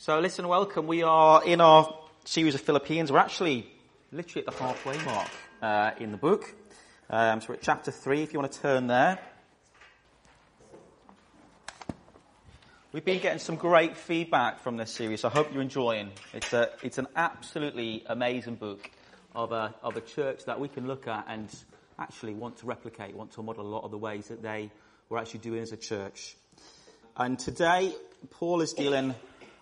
So listen, welcome. We are in our series of Philippians. We're actually literally at the halfway mark uh, in the book. Um, so we're at chapter 3, if you want to turn there. We've been getting some great feedback from this series. I hope you're enjoying. It's, a, it's an absolutely amazing book of a, of a church that we can look at and actually want to replicate, want to model a lot of the ways that they were actually doing as a church. And today, Paul is dealing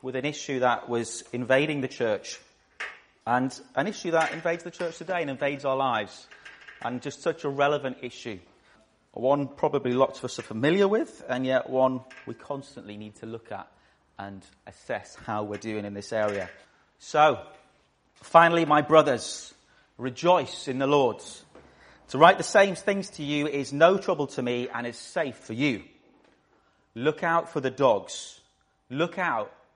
with an issue that was invading the church and an issue that invades the church today and invades our lives and just such a relevant issue. One probably lots of us are familiar with and yet one we constantly need to look at and assess how we're doing in this area. So, finally, my brothers, rejoice in the Lord. To write the same things to you is no trouble to me and is safe for you. Look out for the dogs. Look out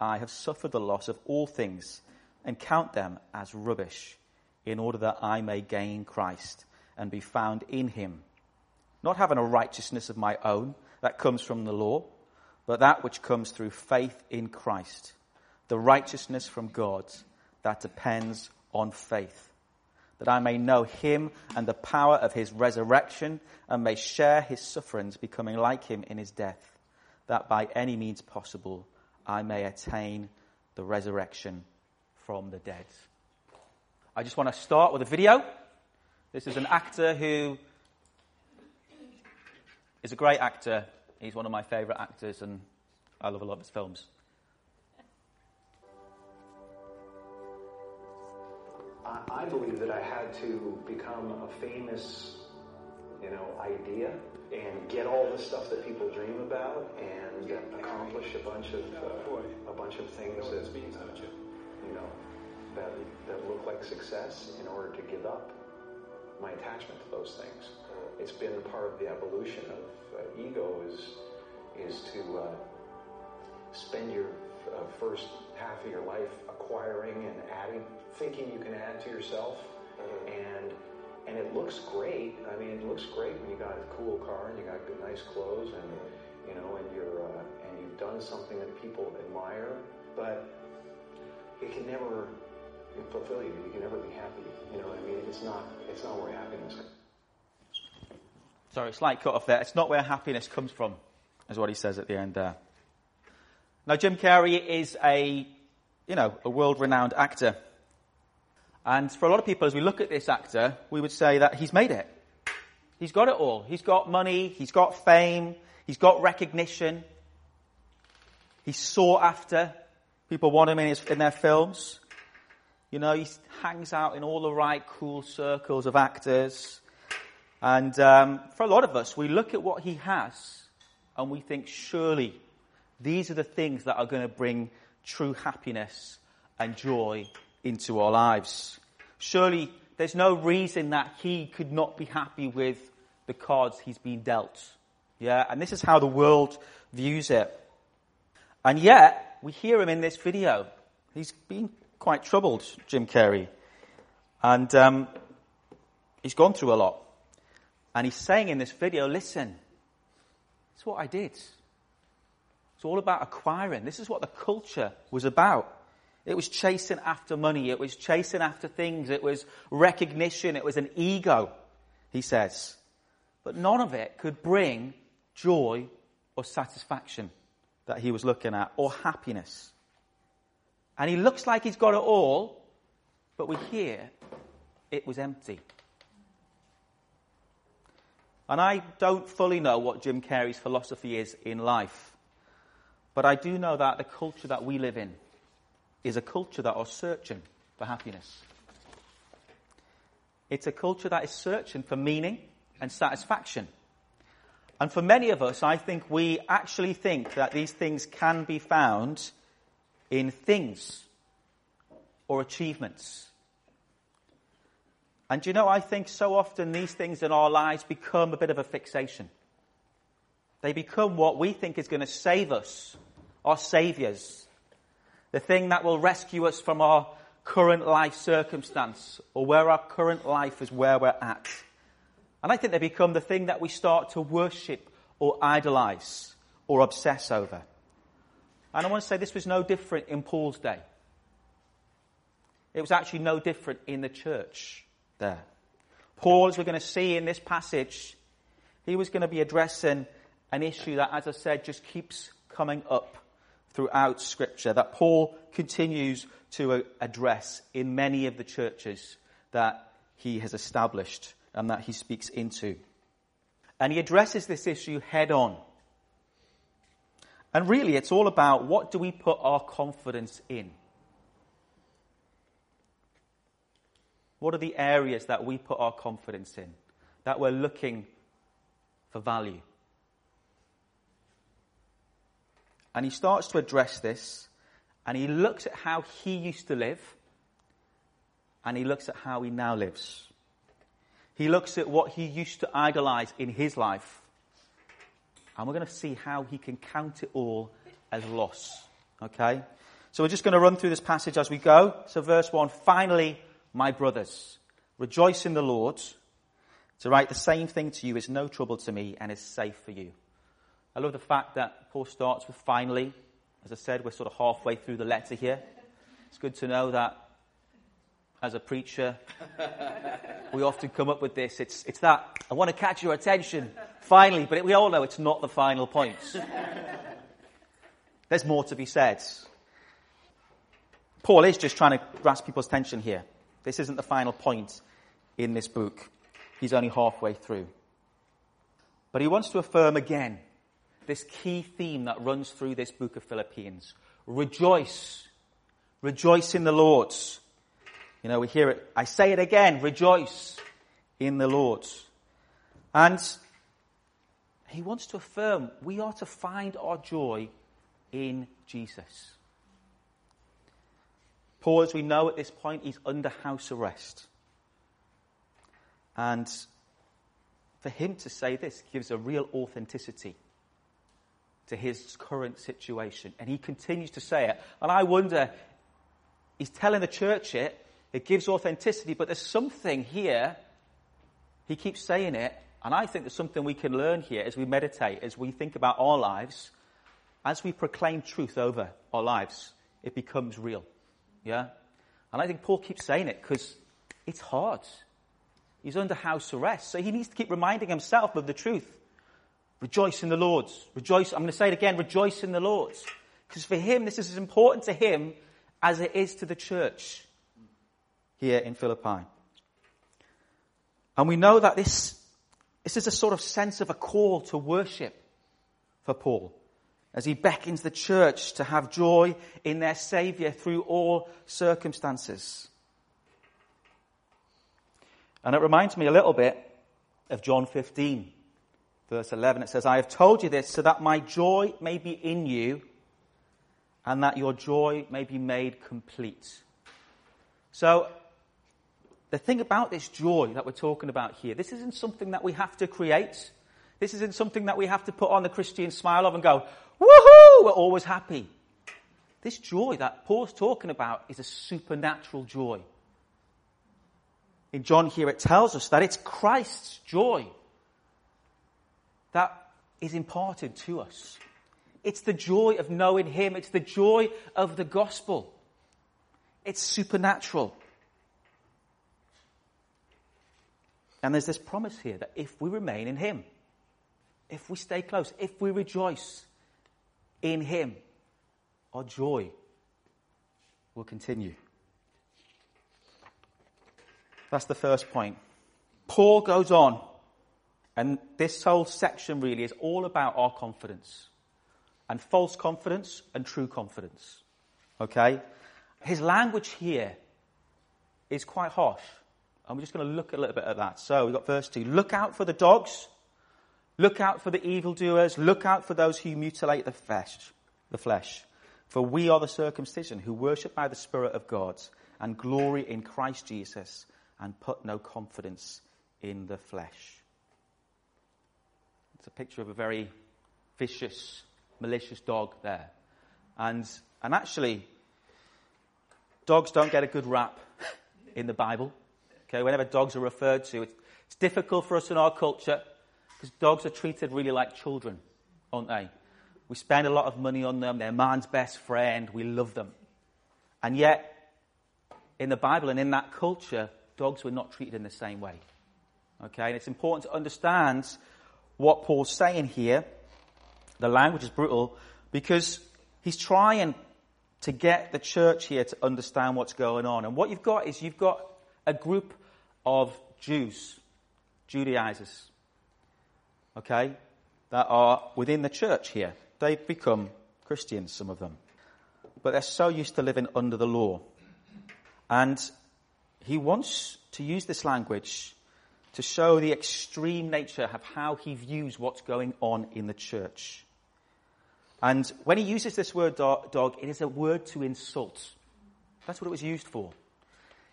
I have suffered the loss of all things and count them as rubbish in order that I may gain Christ and be found in him, not having a righteousness of my own that comes from the law, but that which comes through faith in Christ, the righteousness from God that depends on faith, that I may know him and the power of his resurrection and may share his sufferings, becoming like him in his death, that by any means possible I may attain the resurrection from the dead. I just want to start with a video. This is an actor who is a great actor. He's one of my favourite actors, and I love a lot of his films. I believe that I had to become a famous, you know, idea and get all the stuff that people dream about and accomplish a bunch of uh, a bunch of things that you know that that look like success in order to give up my attachment to those things. It's been part of the evolution of uh, ego is is to uh, spend your uh, first half of your life acquiring and adding, thinking you can add to yourself, and and it looks great. I mean, it looks great when you got a cool car and you got good, nice clothes, and you know, and you're uh, and you've done something that people admire, but it can never fulfill you. You can never be happy. You know what I mean? It's not. It's not where happiness. comes. Sorry, slight cut off there. It's not where happiness comes from, is what he says at the end there. Now, Jim Carrey is a, you know, a world-renowned actor. And for a lot of people, as we look at this actor, we would say that he's made it. He's got it all. He's got money, he's got fame, he's got recognition. He's sought after. People want him in, his, in their films. You know, he hangs out in all the right cool circles of actors. And um, for a lot of us, we look at what he has and we think, surely these are the things that are going to bring true happiness and joy into our lives. Surely there's no reason that he could not be happy with the cards he's been dealt. Yeah, and this is how the world views it. And yet, we hear him in this video. He's been quite troubled, Jim Carrey. And um, he's gone through a lot. And he's saying in this video, listen, it's what I did. It's all about acquiring. This is what the culture was about. It was chasing after money. It was chasing after things. It was recognition. It was an ego, he says. But none of it could bring joy or satisfaction that he was looking at or happiness. And he looks like he's got it all, but we hear it was empty. And I don't fully know what Jim Carrey's philosophy is in life. But I do know that the culture that we live in is a culture that are searching for happiness. It's a culture that is searching for meaning and satisfaction. And for many of us, I think we actually think that these things can be found in things or achievements. And you know, I think so often these things in our lives become a bit of a fixation. They become what we think is going to save us, our saviors, the thing that will rescue us from our current life circumstance or where our current life is where we're at. And I think they become the thing that we start to worship or idolize or obsess over. And I want to say this was no different in Paul's day. It was actually no different in the church there. Paul, as we're going to see in this passage, he was going to be addressing an issue that, as I said, just keeps coming up throughout Scripture, that Paul continues to uh, address in many of the churches that he has established and that he speaks into. And he addresses this issue head on. And really, it's all about what do we put our confidence in? What are the areas that we put our confidence in? That we're looking for value? And he starts to address this, and he looks at how he used to live, and he looks at how he now lives. He looks at what he used to idolize in his life, and we're going to see how he can count it all as loss. Okay? So we're just going to run through this passage as we go. So, verse 1 Finally, my brothers, rejoice in the Lord. To write the same thing to you is no trouble to me and is safe for you. I love the fact that Paul starts with finally. As I said, we're sort of halfway through the letter here. It's good to know that as a preacher, we often come up with this. It's, it's that, I want to catch your attention, finally, but we all know it's not the final point. There's more to be said. Paul is just trying to grasp people's attention here. This isn't the final point in this book. He's only halfway through. But he wants to affirm again this key theme that runs through this book of Philippians. Rejoice. Rejoice in the Lord. You know, we hear it. I say it again. Rejoice in the Lord. And he wants to affirm we are to find our joy in Jesus. Paul, as we know at this point, he's under house arrest. And for him to say this gives a real authenticity to his current situation. And he continues to say it. And I wonder, he's telling the church it, it gives authenticity, but there's something here. He keeps saying it, and I think there's something we can learn here as we meditate, as we think about our lives, as we proclaim truth over our lives, it becomes real. Yeah? And I think Paul keeps saying it because it's hard. He's under house arrest. So he needs to keep reminding himself of the truth. Rejoice in the Lord. Rejoice. I'm going to say it again. Rejoice in the Lord. Because for him, this is as important to him as it is to the church here in Philippi. And we know that this, this is a sort of sense of a call to worship for Paul as he beckons the church to have joy in their Saviour through all circumstances. And it reminds me a little bit of John 15, verse 11. It says, I have told you this so that my joy may be in you and that your joy may be made complete. So, the thing about this joy that we're talking about here, this isn't something that we have to create. This isn't something that we have to put on the Christian smile of and go, woohoo, we're always happy. This joy that Paul's talking about is a supernatural joy. In John here, it tells us that it's Christ's joy that is imparted to us. It's the joy of knowing Him. It's the joy of the gospel. It's supernatural. And there's this promise here that if we remain in Him, if we stay close, if we rejoice in Him, our joy will continue. That's the first point. Paul goes on, and this whole section really is all about our confidence and false confidence and true confidence. Okay? His language here is quite harsh. And we're just going to look a little bit at that. So we've got verse 2. Look out for the dogs. Look out for the evildoers. Look out for those who mutilate the flesh. The flesh. For we are the circumcision who worship by the Spirit of God and glory in Christ Jesus and put no confidence in the flesh. It's a picture of a very vicious, malicious dog there. And, and actually, dogs don't get a good rap in the Bible. Okay, whenever dogs are referred to, it's, it's difficult for us in our culture because dogs are treated really like children, aren't they? We spend a lot of money on them. They're man's best friend. We love them. And yet, in the Bible and in that culture, dogs were not treated in the same way. Okay, and it's important to understand what Paul's saying here. The language is brutal because he's trying to get the church here to understand what's going on. And what you've got is you've got a group of Jews, Judaizers, okay, that are within the church here. They've become Christians, some of them. But they're so used to living under the law. And he wants to use this language to show the extreme nature of how he views what's going on in the church. And when he uses this word dog, it is a word to insult. That's what it was used for.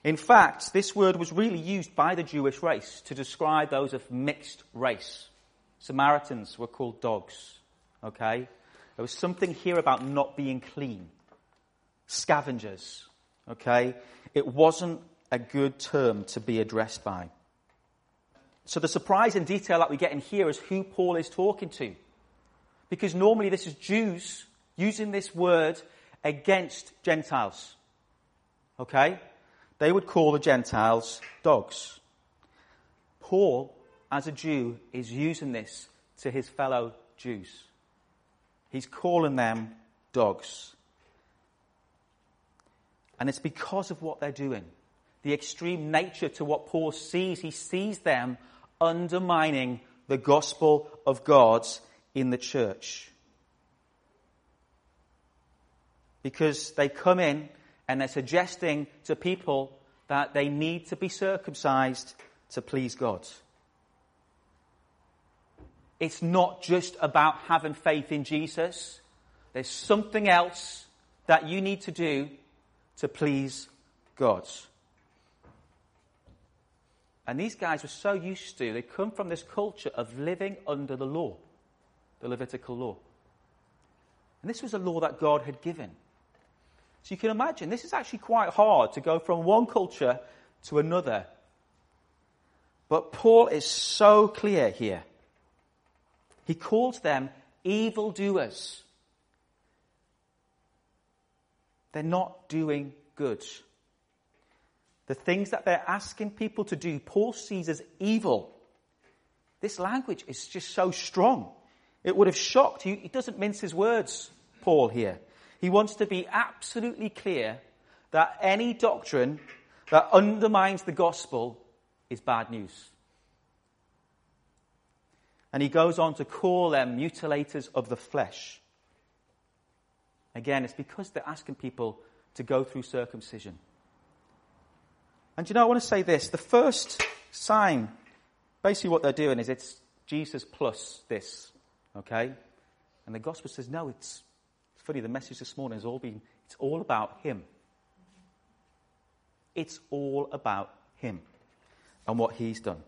In fact, this word was really used by the Jewish race to describe those of mixed race. Samaritans were called dogs. Okay? There was something here about not being clean. Scavengers. Okay? It wasn't a good term to be addressed by. So the surprising detail that we get in here is who Paul is talking to. Because normally this is Jews using this word against Gentiles. Okay? They would call the Gentiles dogs. Paul, as a Jew, is using this to his fellow Jews. He's calling them dogs. And it's because of what they're doing. The extreme nature to what Paul sees. He sees them undermining the gospel of God in the church. Because they come in and they're suggesting to people that they need to be circumcised to please God. It's not just about having faith in Jesus. There's something else that you need to do to please God. And these guys were so used to, they come from this culture of living under the law, the Levitical law. And this was a law that God had given. So you can imagine, this is actually quite hard to go from one culture to another. But Paul is so clear here. He calls them evildoers. They're not doing good. The things that they're asking people to do, Paul sees as evil. This language is just so strong. It would have shocked you. He doesn't mince his words, Paul, here. He wants to be absolutely clear that any doctrine that undermines the gospel is bad news. And he goes on to call them mutilators of the flesh. Again, it's because they're asking people to go through circumcision. And you know, I want to say this. The first sign, basically what they're doing is it's Jesus plus this. Okay? And the gospel says, no, it's it's funny, the message this morning has all been, it's all about Him. It's all about Him and what He's done.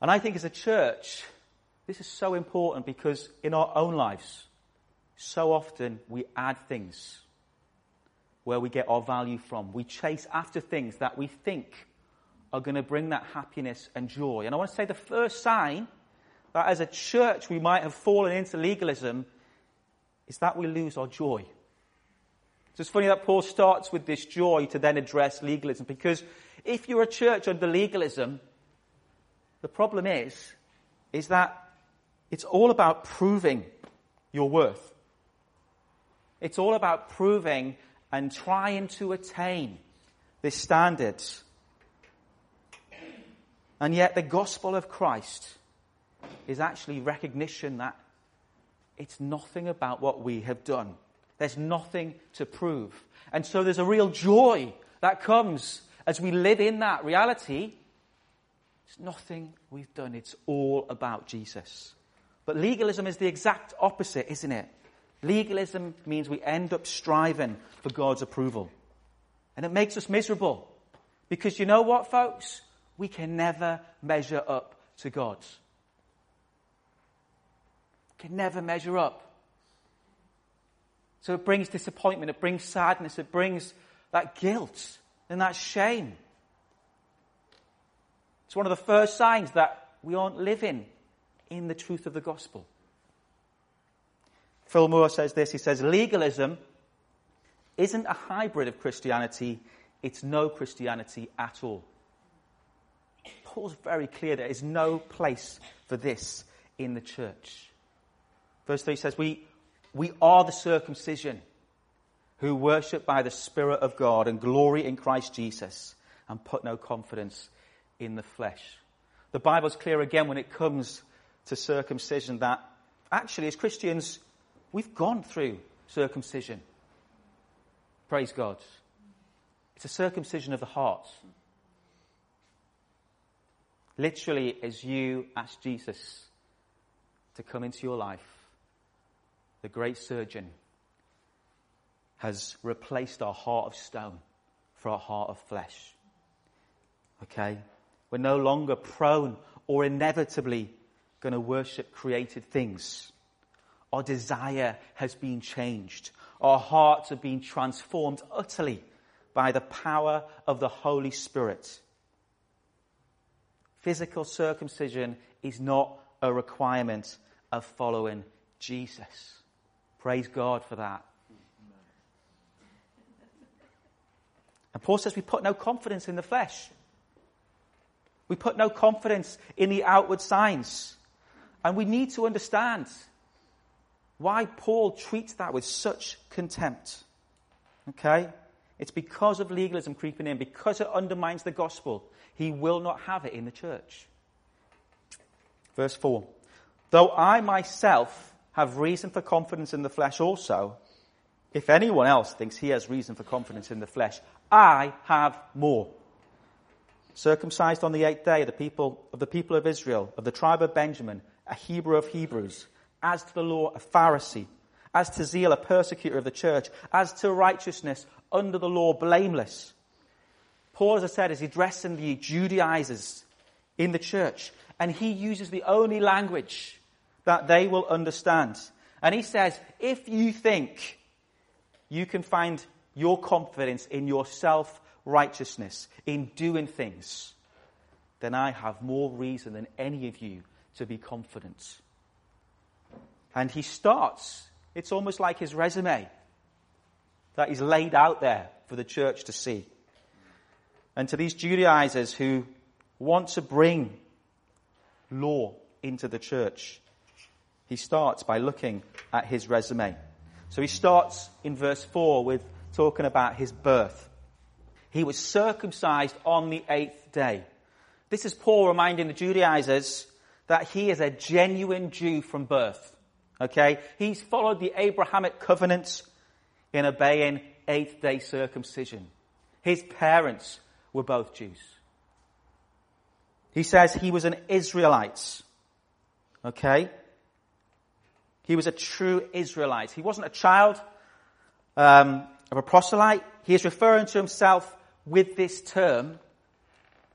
And I think as a church, this is so important because in our own lives, so often we add things where we get our value from. We chase after things that we think are going to bring that happiness and joy. And I want to say the first sign that as a church we might have fallen into legalism is that we lose our joy. So it's funny that Paul starts with this joy to then address legalism because if you're a church under legalism, the problem is, is that it's all about proving your worth. It's all about proving and trying to attain this standard. And yet, the gospel of Christ is actually recognition that it's nothing about what we have done. There's nothing to prove. And so there's a real joy that comes as we live in that reality. It's nothing we've done, it's all about Jesus. But legalism is the exact opposite, isn't it? Legalism means we end up striving for God's approval. And it makes us miserable. Because you know what, folks? We can never measure up to God. Can never measure up. So it brings disappointment, it brings sadness, it brings that guilt and that shame. It's one of the first signs that we aren't living in the truth of the gospel. Phil Moore says this he says, legalism isn't a hybrid of Christianity, it's no Christianity at all. Paul's very clear there is no place for this in the church. Verse 3 says, We, we are the circumcision who worship by the Spirit of God and glory in Christ Jesus and put no confidence in the flesh. The Bible's clear again when it comes to circumcision that actually, as Christians, we've gone through circumcision. Praise God. It's a circumcision of the heart. Literally, as you ask Jesus to come into your life, the great surgeon, has replaced our heart of stone for a heart of flesh. Okay? We're no longer prone or inevitably going to worship created things. Our desire has been changed. Our hearts have been transformed utterly by the power of the Holy Spirit. Physical circumcision is not a requirement of following Jesus. Praise God for that. And Paul says we put no confidence in the flesh. We put no confidence in the outward signs. And we need to understand why Paul treats that with such contempt. Okay? It's because of legalism creeping in, because it undermines the gospel. He will not have it in the church. Verse 4 Though I myself have reason for confidence in the flesh also. If anyone else thinks he has reason for confidence in the flesh, I have more. Circumcised on the eighth day of the people of the people of Israel, of the tribe of Benjamin, a Hebrew of Hebrews, as to the law, a Pharisee, as to zeal, a persecutor of the church, as to righteousness, under the law, blameless. Paul, as I said, is addressing the Judaizers in the church, and he uses the only language that they will understand. And he says, if you think you can find your confidence in your self righteousness, in doing things, then I have more reason than any of you to be confident. And he starts, it's almost like his resume that is laid out there for the church to see. And to these Judaizers who want to bring law into the church, he starts by looking at his resume. So he starts in verse 4 with talking about his birth. He was circumcised on the eighth day. This is Paul reminding the Judaizers that he is a genuine Jew from birth. Okay? He's followed the Abrahamic covenants in obeying eighth day circumcision. His parents were both Jews. He says he was an Israelite. Okay? He was a true Israelite. He wasn't a child um, of a proselyte. He is referring to himself with this term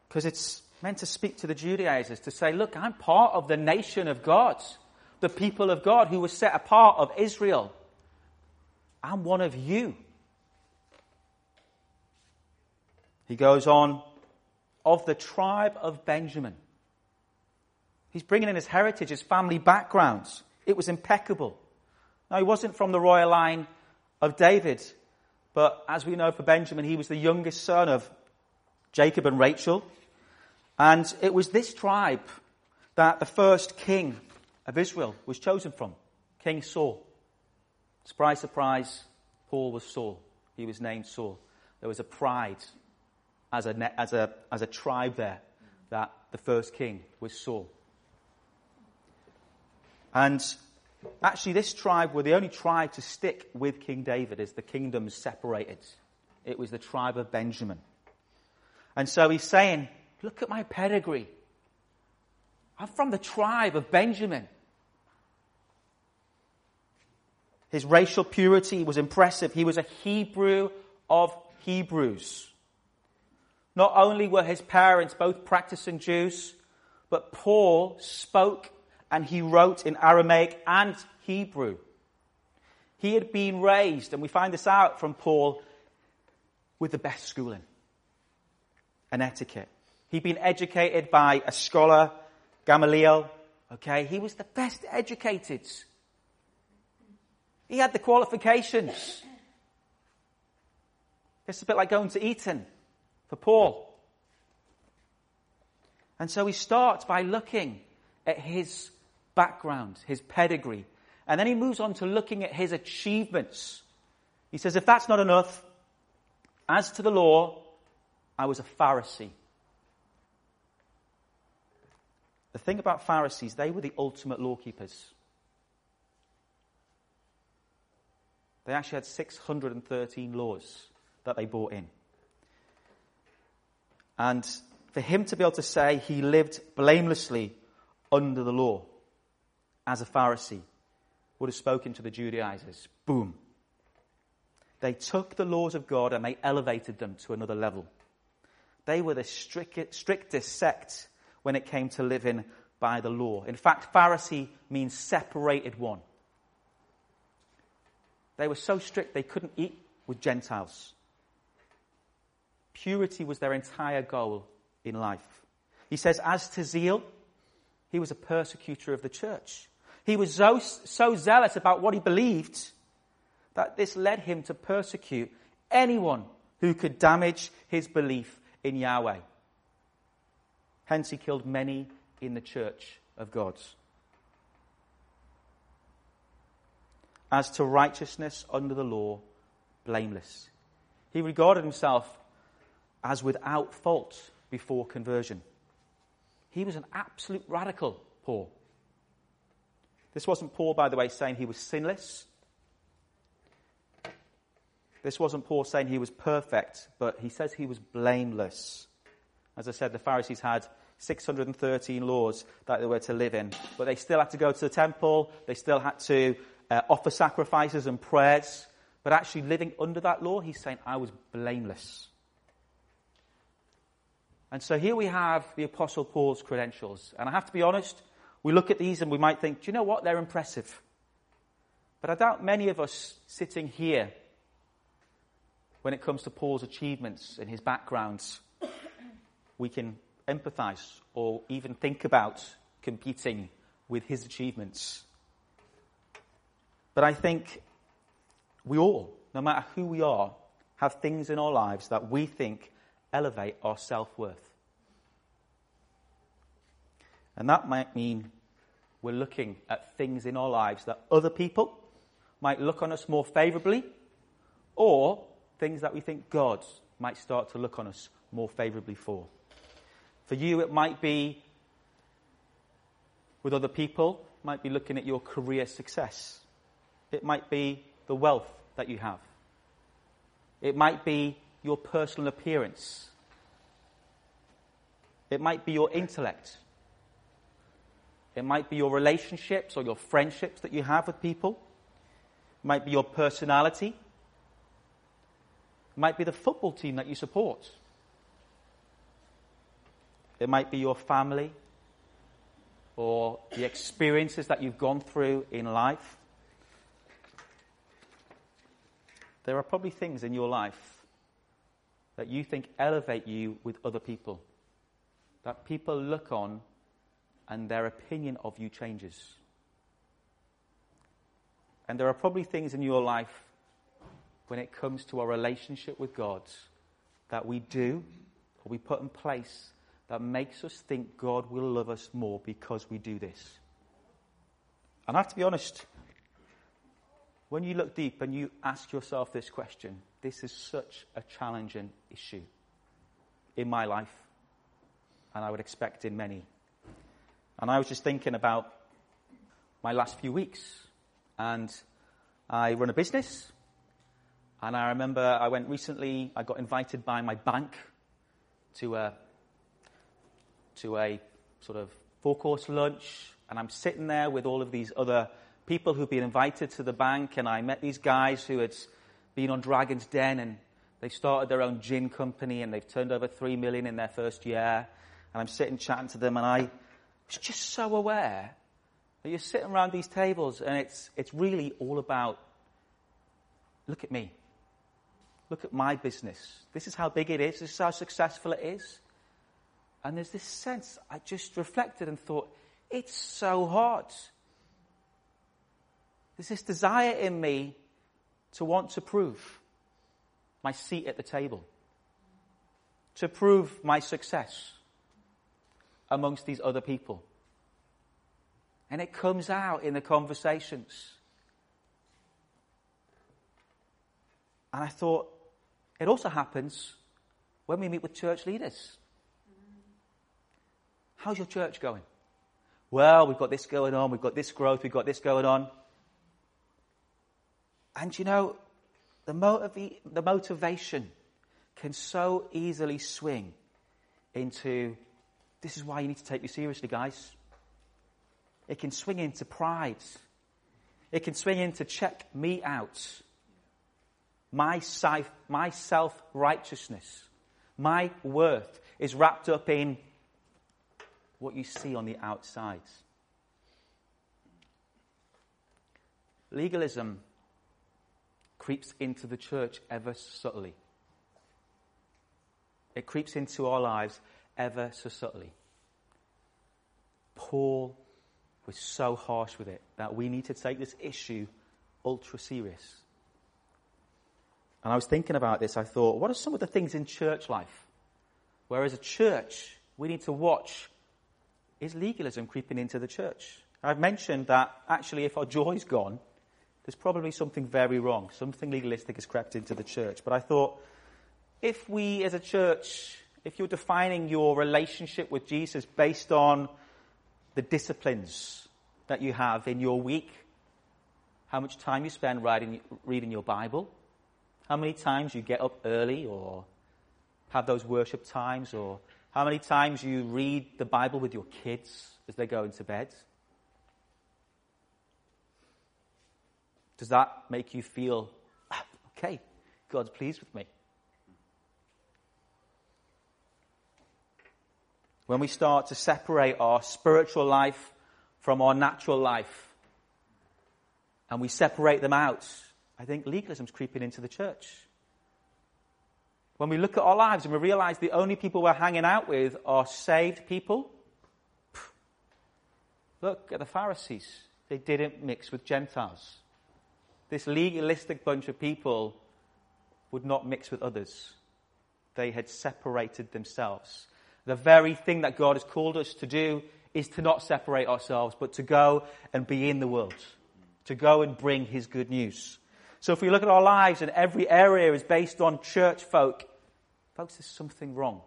because it's meant to speak to the Judaizers to say, look, I'm part of the nation of God, the people of God who were set apart of Israel. I'm one of you. He goes on, of the tribe of Benjamin. He's bringing in his heritage, his family backgrounds. It was impeccable. Now, he wasn't from the royal line of David, but as we know for Benjamin, he was the youngest son of Jacob and Rachel. And it was this tribe that the first king of Israel was chosen from, King Saul. Surprise, surprise, Paul was Saul. He was named Saul. There was a pride as a, as a, as a tribe there that the first king was Saul. And actually, this tribe were the only tribe to stick with King David as the kingdoms separated. It was the tribe of Benjamin. And so he's saying, Look at my pedigree. I'm from the tribe of Benjamin. His racial purity was impressive. He was a Hebrew of Hebrews. Not only were his parents both practicing Jews, but Paul spoke and he wrote in Aramaic and Hebrew. He had been raised, and we find this out from Paul, with the best schooling and etiquette. He'd been educated by a scholar, Gamaliel. Okay, he was the best educated. He had the qualifications. It's a bit like going to Eton for Paul. And so he starts by looking at his background, his pedigree, and then he moves on to looking at his achievements. He says, if that's not enough, as to the law, I was a Pharisee. The thing about Pharisees, they were the ultimate law keepers. They actually had 613 laws that they brought in. And for him to be able to say he lived blamelessly under the law as a Pharisee would have spoken to the Judaizers. Boom. They took the laws of God and they elevated them to another level. They were the strictest sect when it came to living by the law. In fact, Pharisee means separated one. They were so strict they couldn't eat with Gentiles. Purity was their entire goal in life. He says, as to zeal, he was a persecutor of the church. He was so, so zealous about what he believed that this led him to persecute anyone who could damage his belief in Yahweh. Hence, he killed many in the church of God. As to righteousness under the law, blameless. He regarded himself as without fault before conversion. He was an absolute radical, Paul. This wasn't Paul, by the way, saying he was sinless. This wasn't Paul saying he was perfect, but he says he was blameless. As I said, the Pharisees had 613 laws that they were to live in, but they still had to go to the temple, they still had to uh, offer sacrifices and prayers. But actually, living under that law, he's saying, I was blameless. And so here we have the Apostle Paul's credentials. And I have to be honest, we look at these and we might think, do you know what? They're impressive. But I doubt many of us sitting here when it comes to Paul's achievements and his backgrounds, we can empathize or even think about competing with his achievements. But I think we all, no matter who we are, have things in our lives that we think elevate our self worth. And that might mean we're looking at things in our lives that other people might look on us more favorably, or things that we think God might start to look on us more favorably for. For you, it might be with other people, it might be looking at your career success. It might be the wealth that you have. It might be your personal appearance. It might be your intellect. It might be your relationships or your friendships that you have with people. It might be your personality. It might be the football team that you support. It might be your family or the experiences that you've gone through in life. There are probably things in your life that you think elevate you with other people, that people look on and their opinion of you changes. And there are probably things in your life when it comes to our relationship with God that we do or we put in place that makes us think God will love us more because we do this. And I have to be honest, when you look deep and you ask yourself this question, this is such a challenging issue in my life, and I would expect in many. And I was just thinking about my last few weeks, and I run a business, and I remember I went recently, I got invited by my bank to a, to a sort of four course lunch, and I'm sitting there with all of these other people who've been invited to the bank, and I met these guys who had been on Dragon's Den, and they started their own gin company, and they've turned over three million in their first year. And I'm sitting chatting to them, and I was just so aware that you're sitting around these tables, and it's, it's really all about look at me. Look at my business. This is how big it is. This is how successful it is. And there's this sense, I just reflected and thought, it's so hard. There's this desire in me to want to prove my seat at the table, to prove my success amongst these other people. And it comes out in the conversations. And I thought, it also happens when we meet with church leaders. How's your church going? Well, we've got this going on, we've got this growth, we've got this going on. And you know, the, motiv- the motivation can so easily swing into this is why you need to take me seriously, guys. It can swing into pride. It can swing into check me out. My, my self righteousness, my worth is wrapped up in what you see on the outside. Legalism creeps into the church ever subtly. It creeps into our lives ever so subtly. Paul was so harsh with it that we need to take this issue ultra serious. And I was thinking about this, I thought, what are some of the things in church life where as a church we need to watch is legalism creeping into the church? I've mentioned that actually if our joy's gone, there's probably something very wrong. Something legalistic has crept into the church. But I thought, if we as a church, if you're defining your relationship with Jesus based on the disciplines that you have in your week, how much time you spend writing, reading your Bible, how many times you get up early or have those worship times, or how many times you read the Bible with your kids as they go into bed. Does that make you feel, okay, God's pleased with me? When we start to separate our spiritual life from our natural life, and we separate them out, I think legalism's creeping into the church. When we look at our lives and we realize the only people we're hanging out with are saved people, look at the Pharisees. They didn't mix with Gentiles. This legalistic bunch of people would not mix with others. They had separated themselves. The very thing that God has called us to do is to not separate ourselves, but to go and be in the world, to go and bring His good news. So if we look at our lives and every area is based on church folk, folks, there's something wrong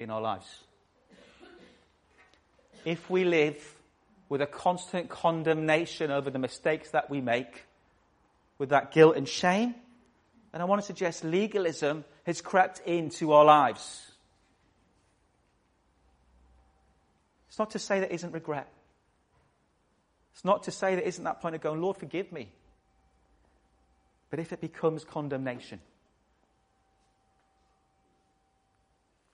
in our lives. If we live with a constant condemnation over the mistakes that we make, with that guilt and shame. And I want to suggest legalism has crept into our lives. It's not to say there isn't regret. It's not to say there isn't that point of going, Lord, forgive me. But if it becomes condemnation,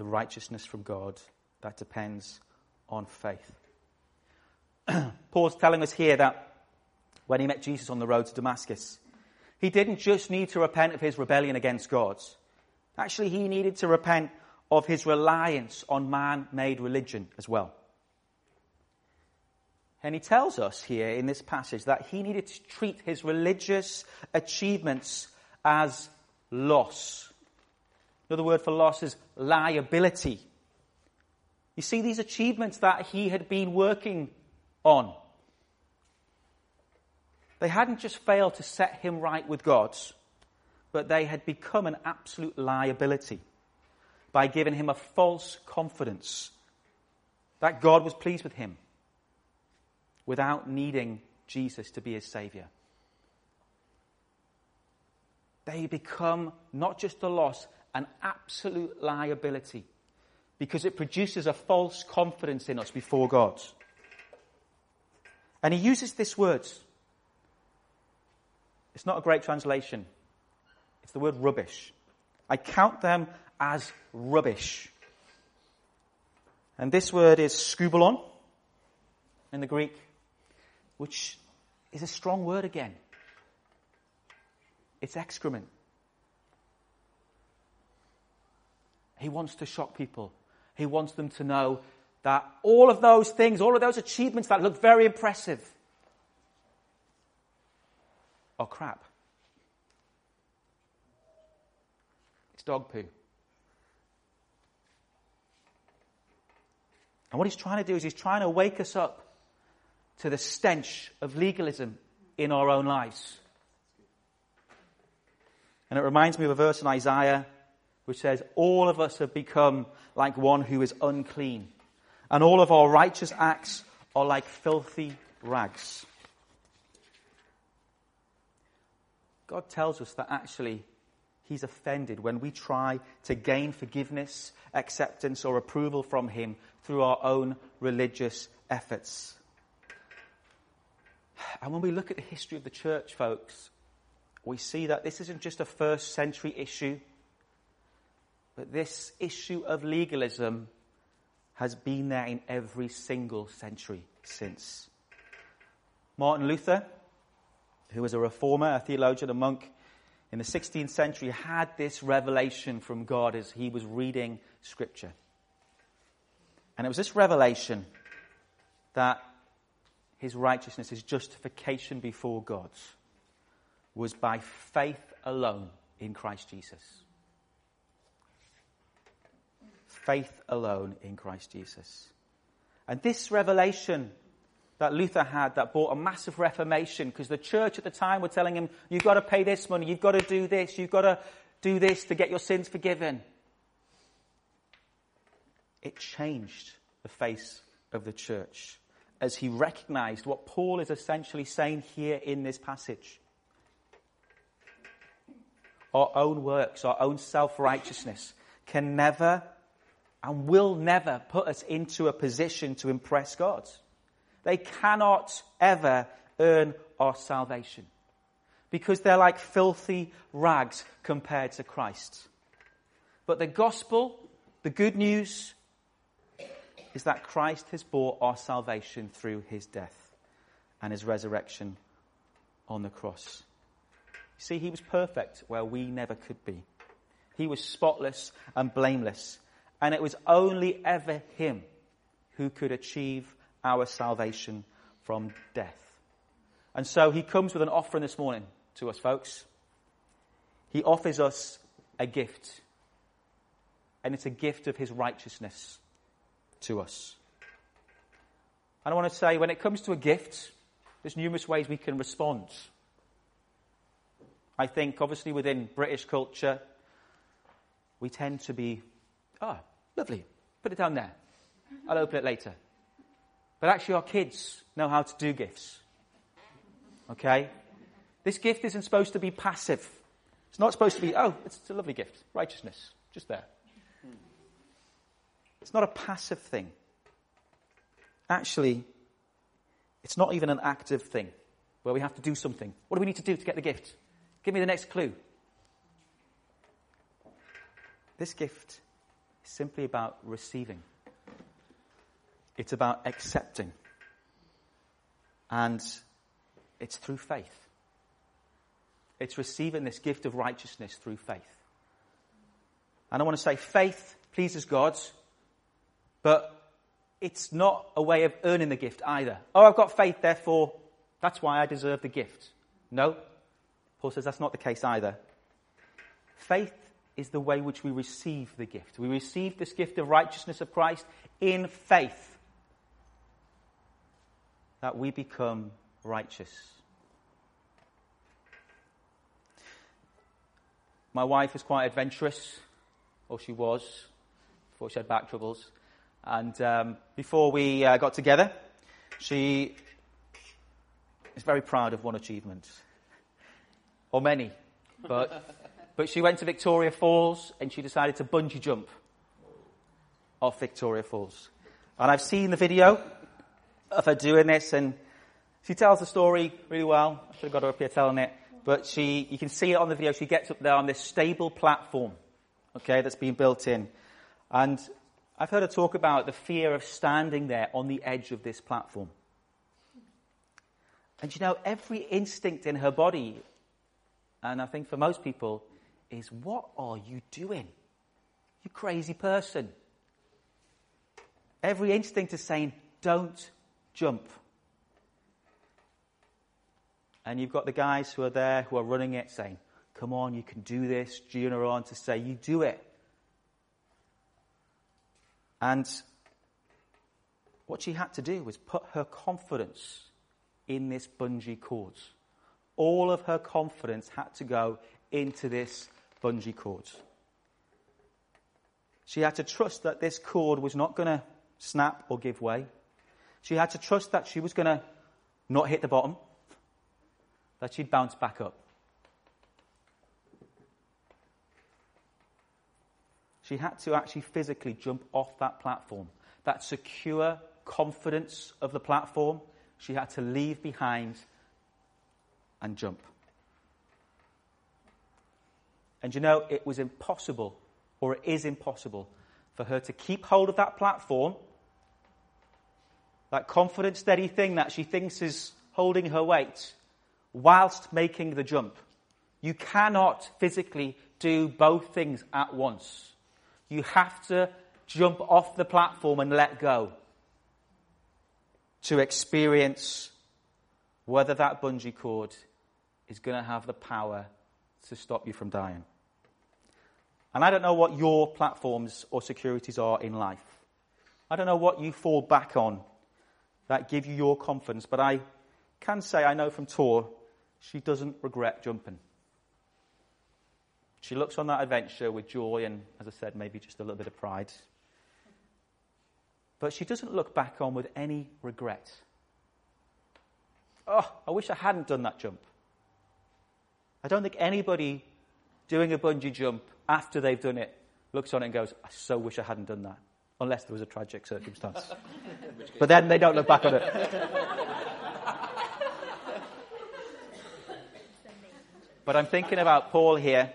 the righteousness from God that depends on faith. Paul's telling us here that when he met Jesus on the road to Damascus, He didn't just need to repent of his rebellion against God. Actually, he needed to repent of his reliance on man made religion as well. And he tells us here in this passage that he needed to treat his religious achievements as loss. Another word for loss is liability. You see, these achievements that he had been working on, they hadn't just failed to set him right with God, but they had become an absolute liability by giving him a false confidence that God was pleased with him without needing Jesus to be his Savior. They become not just a loss, an absolute liability because it produces a false confidence in us before God. And he uses this word. It's not a great translation. It's the word rubbish. I count them as rubbish. And this word is skubalon in the Greek, which is a strong word again. It's excrement. He wants to shock people. He wants them to know that all of those things, all of those achievements that look very impressive, are crap. It's dog poo. And what he's trying to do is he's trying to wake us up to the stench of legalism in our own lives. And it reminds me of a verse in Isaiah which says, All of us have become like one who is unclean, and all of our righteous acts are like filthy rags. God tells us that actually He's offended when we try to gain forgiveness, acceptance, or approval from Him through our own religious efforts. And when we look at the history of the church, folks, we see that this isn't just a first century issue, but this issue of legalism has been there in every single century since. Martin Luther, who was a reformer, a theologian, a monk in the 16th century, had this revelation from God as he was reading Scripture. And it was this revelation that his righteousness, his justification before God, was by faith alone in Christ Jesus. Faith alone in Christ Jesus. And this revelation that Luther had that brought a massive reformation because the church at the time were telling him, you've got to pay this money, you've got to do this, you've got to do this to get your sins forgiven. It changed the face of the church as he recognized what Paul is essentially saying here in this passage. Our own works, our own self righteousness can never and will never put us into a position to impress God. They cannot ever earn our salvation because they're like filthy rags compared to Christ. But the gospel, the good news, is that Christ has bought our salvation through his death and his resurrection on the cross. You see, he was perfect where we never could be. He was spotless and blameless. And it was only ever him who could achieve our salvation from death. And so he comes with an offering this morning to us, folks. He offers us a gift. And it's a gift of his righteousness to us. And I want to say, when it comes to a gift, there's numerous ways we can respond. I think, obviously, within British culture, we tend to be, oh, lovely, put it down there. I'll open it later. But actually, our kids know how to do gifts. Okay? This gift isn't supposed to be passive. It's not supposed to be, oh, it's a lovely gift. Righteousness. Just there. It's not a passive thing. Actually, it's not even an active thing where we have to do something. What do we need to do to get the gift? Give me the next clue. This gift simply about receiving. It's about accepting. And it's through faith. It's receiving this gift of righteousness through faith. And I want to say faith pleases God, but it's not a way of earning the gift either. Oh, I've got faith, therefore that's why I deserve the gift. No. Paul says that's not the case either. Faith is the way which we receive the gift. We receive this gift of righteousness of Christ in faith that we become righteous. My wife is quite adventurous, or she was, before she had back troubles. And um, before we uh, got together, she is very proud of one achievement, or many, but, but she went to Victoria Falls and she decided to bungee jump off Victoria Falls. And I've seen the video of her doing this, and she tells the story really well. I should have got her up here telling it. But she, you can see it on the video. She gets up there on this stable platform, okay, that's been built in. And I've heard her talk about the fear of standing there on the edge of this platform. And you know, every instinct in her body, and I think for most people, is what are you doing? You crazy person. Every instinct is saying, don't jump. And you've got the guys who are there who are running it saying, come on, you can do this. Gina on to say, you do it. And what she had to do was put her confidence in this bungee cord. All of her confidence had to go into this bungee cords. She had to trust that this cord was not going to snap or give way. She had to trust that she was going to not hit the bottom, that she'd bounce back up. She had to actually physically jump off that platform. That secure confidence of the platform she had to leave behind and jump. And you know, it was impossible, or it is impossible, for her to keep hold of that platform, that confident, steady thing that she thinks is holding her weight, whilst making the jump. You cannot physically do both things at once. You have to jump off the platform and let go to experience whether that bungee cord is going to have the power to stop you from dying. And I don't know what your platforms or securities are in life. I don't know what you fall back on that give you your confidence, but I can say I know from Tor she doesn't regret jumping. She looks on that adventure with joy and, as I said, maybe just a little bit of pride. But she doesn't look back on with any regret. Oh, I wish I hadn't done that jump. I don't think anybody doing a bungee jump after they've done it looks on it and goes, I so wish I hadn't done that. Unless there was a tragic circumstance. but then they don't look back on it. but I'm thinking about Paul here.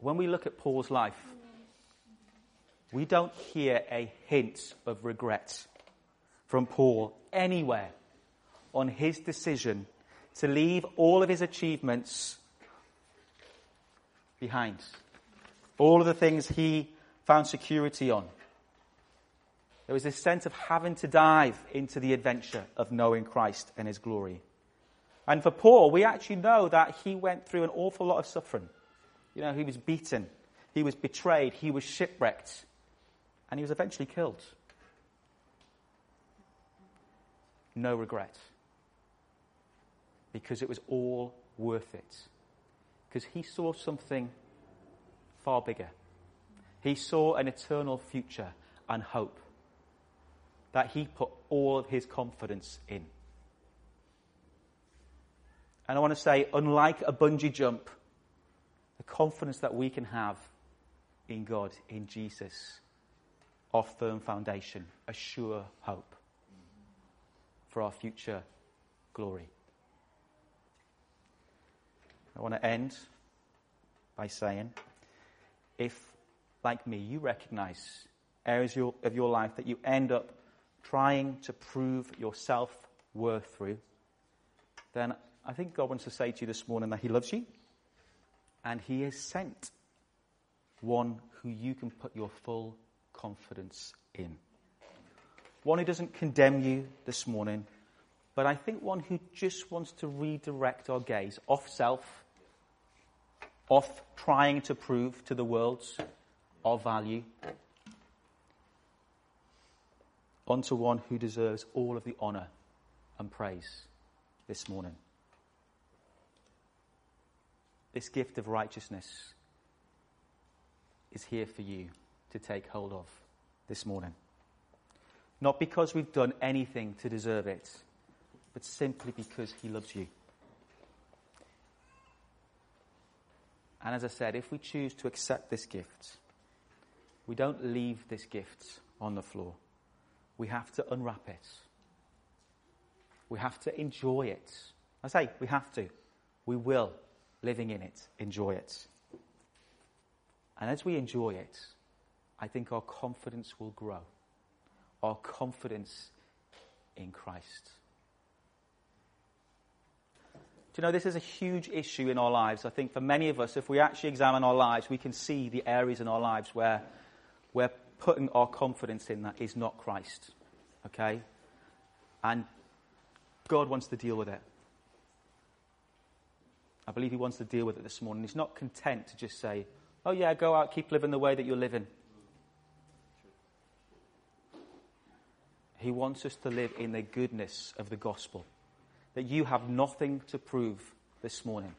When we look at Paul's life, we don't hear a hint of regret from Paul anywhere on his decision to leave all of his achievements behind. All of the things he found security on. There was this sense of having to dive into the adventure of knowing Christ and his glory. And for Paul, we actually know that he went through an awful lot of suffering. You know, he was beaten, he was betrayed, he was shipwrecked and he was eventually killed. No regret. Because it was all worth it. Because he saw something far bigger. He saw an eternal future and hope that he put all of his confidence in. And I want to say, unlike a bungee jump, the confidence that we can have in God, in Jesus, of firm foundation, a sure hope for our future glory. I want to end by saying if, like me, you recognize areas of your life that you end up trying to prove your self worth through, then I think God wants to say to you this morning that He loves you and He has sent one who you can put your full confidence in. One who doesn't condemn you this morning, but I think one who just wants to redirect our gaze off self, off trying to prove to the world our value, onto one who deserves all of the honor and praise this morning. This gift of righteousness is here for you to take hold of this morning. Not because we've done anything to deserve it, but simply because He loves you. And as I said, if we choose to accept this gift, we don't leave this gift on the floor. We have to unwrap it. We have to enjoy it. I say, we have to. We will living in it, enjoy it. And as we enjoy it, I think our confidence will grow. Our confidence in Christ. Do you know, this is a huge issue in our lives. I think for many of us, if we actually examine our lives, we can see the areas in our lives where we're putting our confidence in that is not Christ. Okay? And God wants to deal with it. I believe he wants to deal with it this morning. He's not content to just say, oh, yeah, go out, keep living the way that you're living. He wants us to live in the goodness of the gospel. That you have nothing to prove this morning.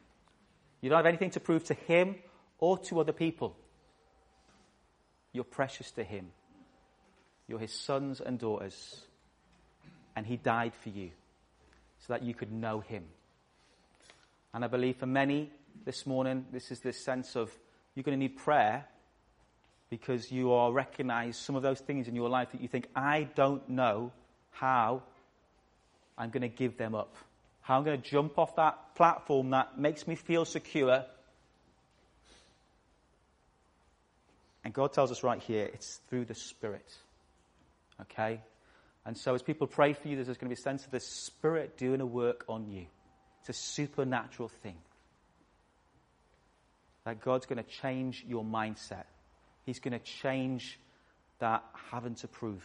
You don't have anything to prove to him or to other people. You're precious to him. You're his sons and daughters. And he died for you so that you could know him. And I believe for many this morning, this is this sense of you're going to need prayer because you are recognize some of those things in your life that you think, I don't know how I'm going to give them up. How I'm going to jump off that platform that makes me feel secure. And God tells us right here, it's through the Spirit. Okay? And so as people pray for you, there's going to be a sense of the Spirit doing a work on you. It's a supernatural thing. That God's going to change your mindset. He's going to change that having to prove.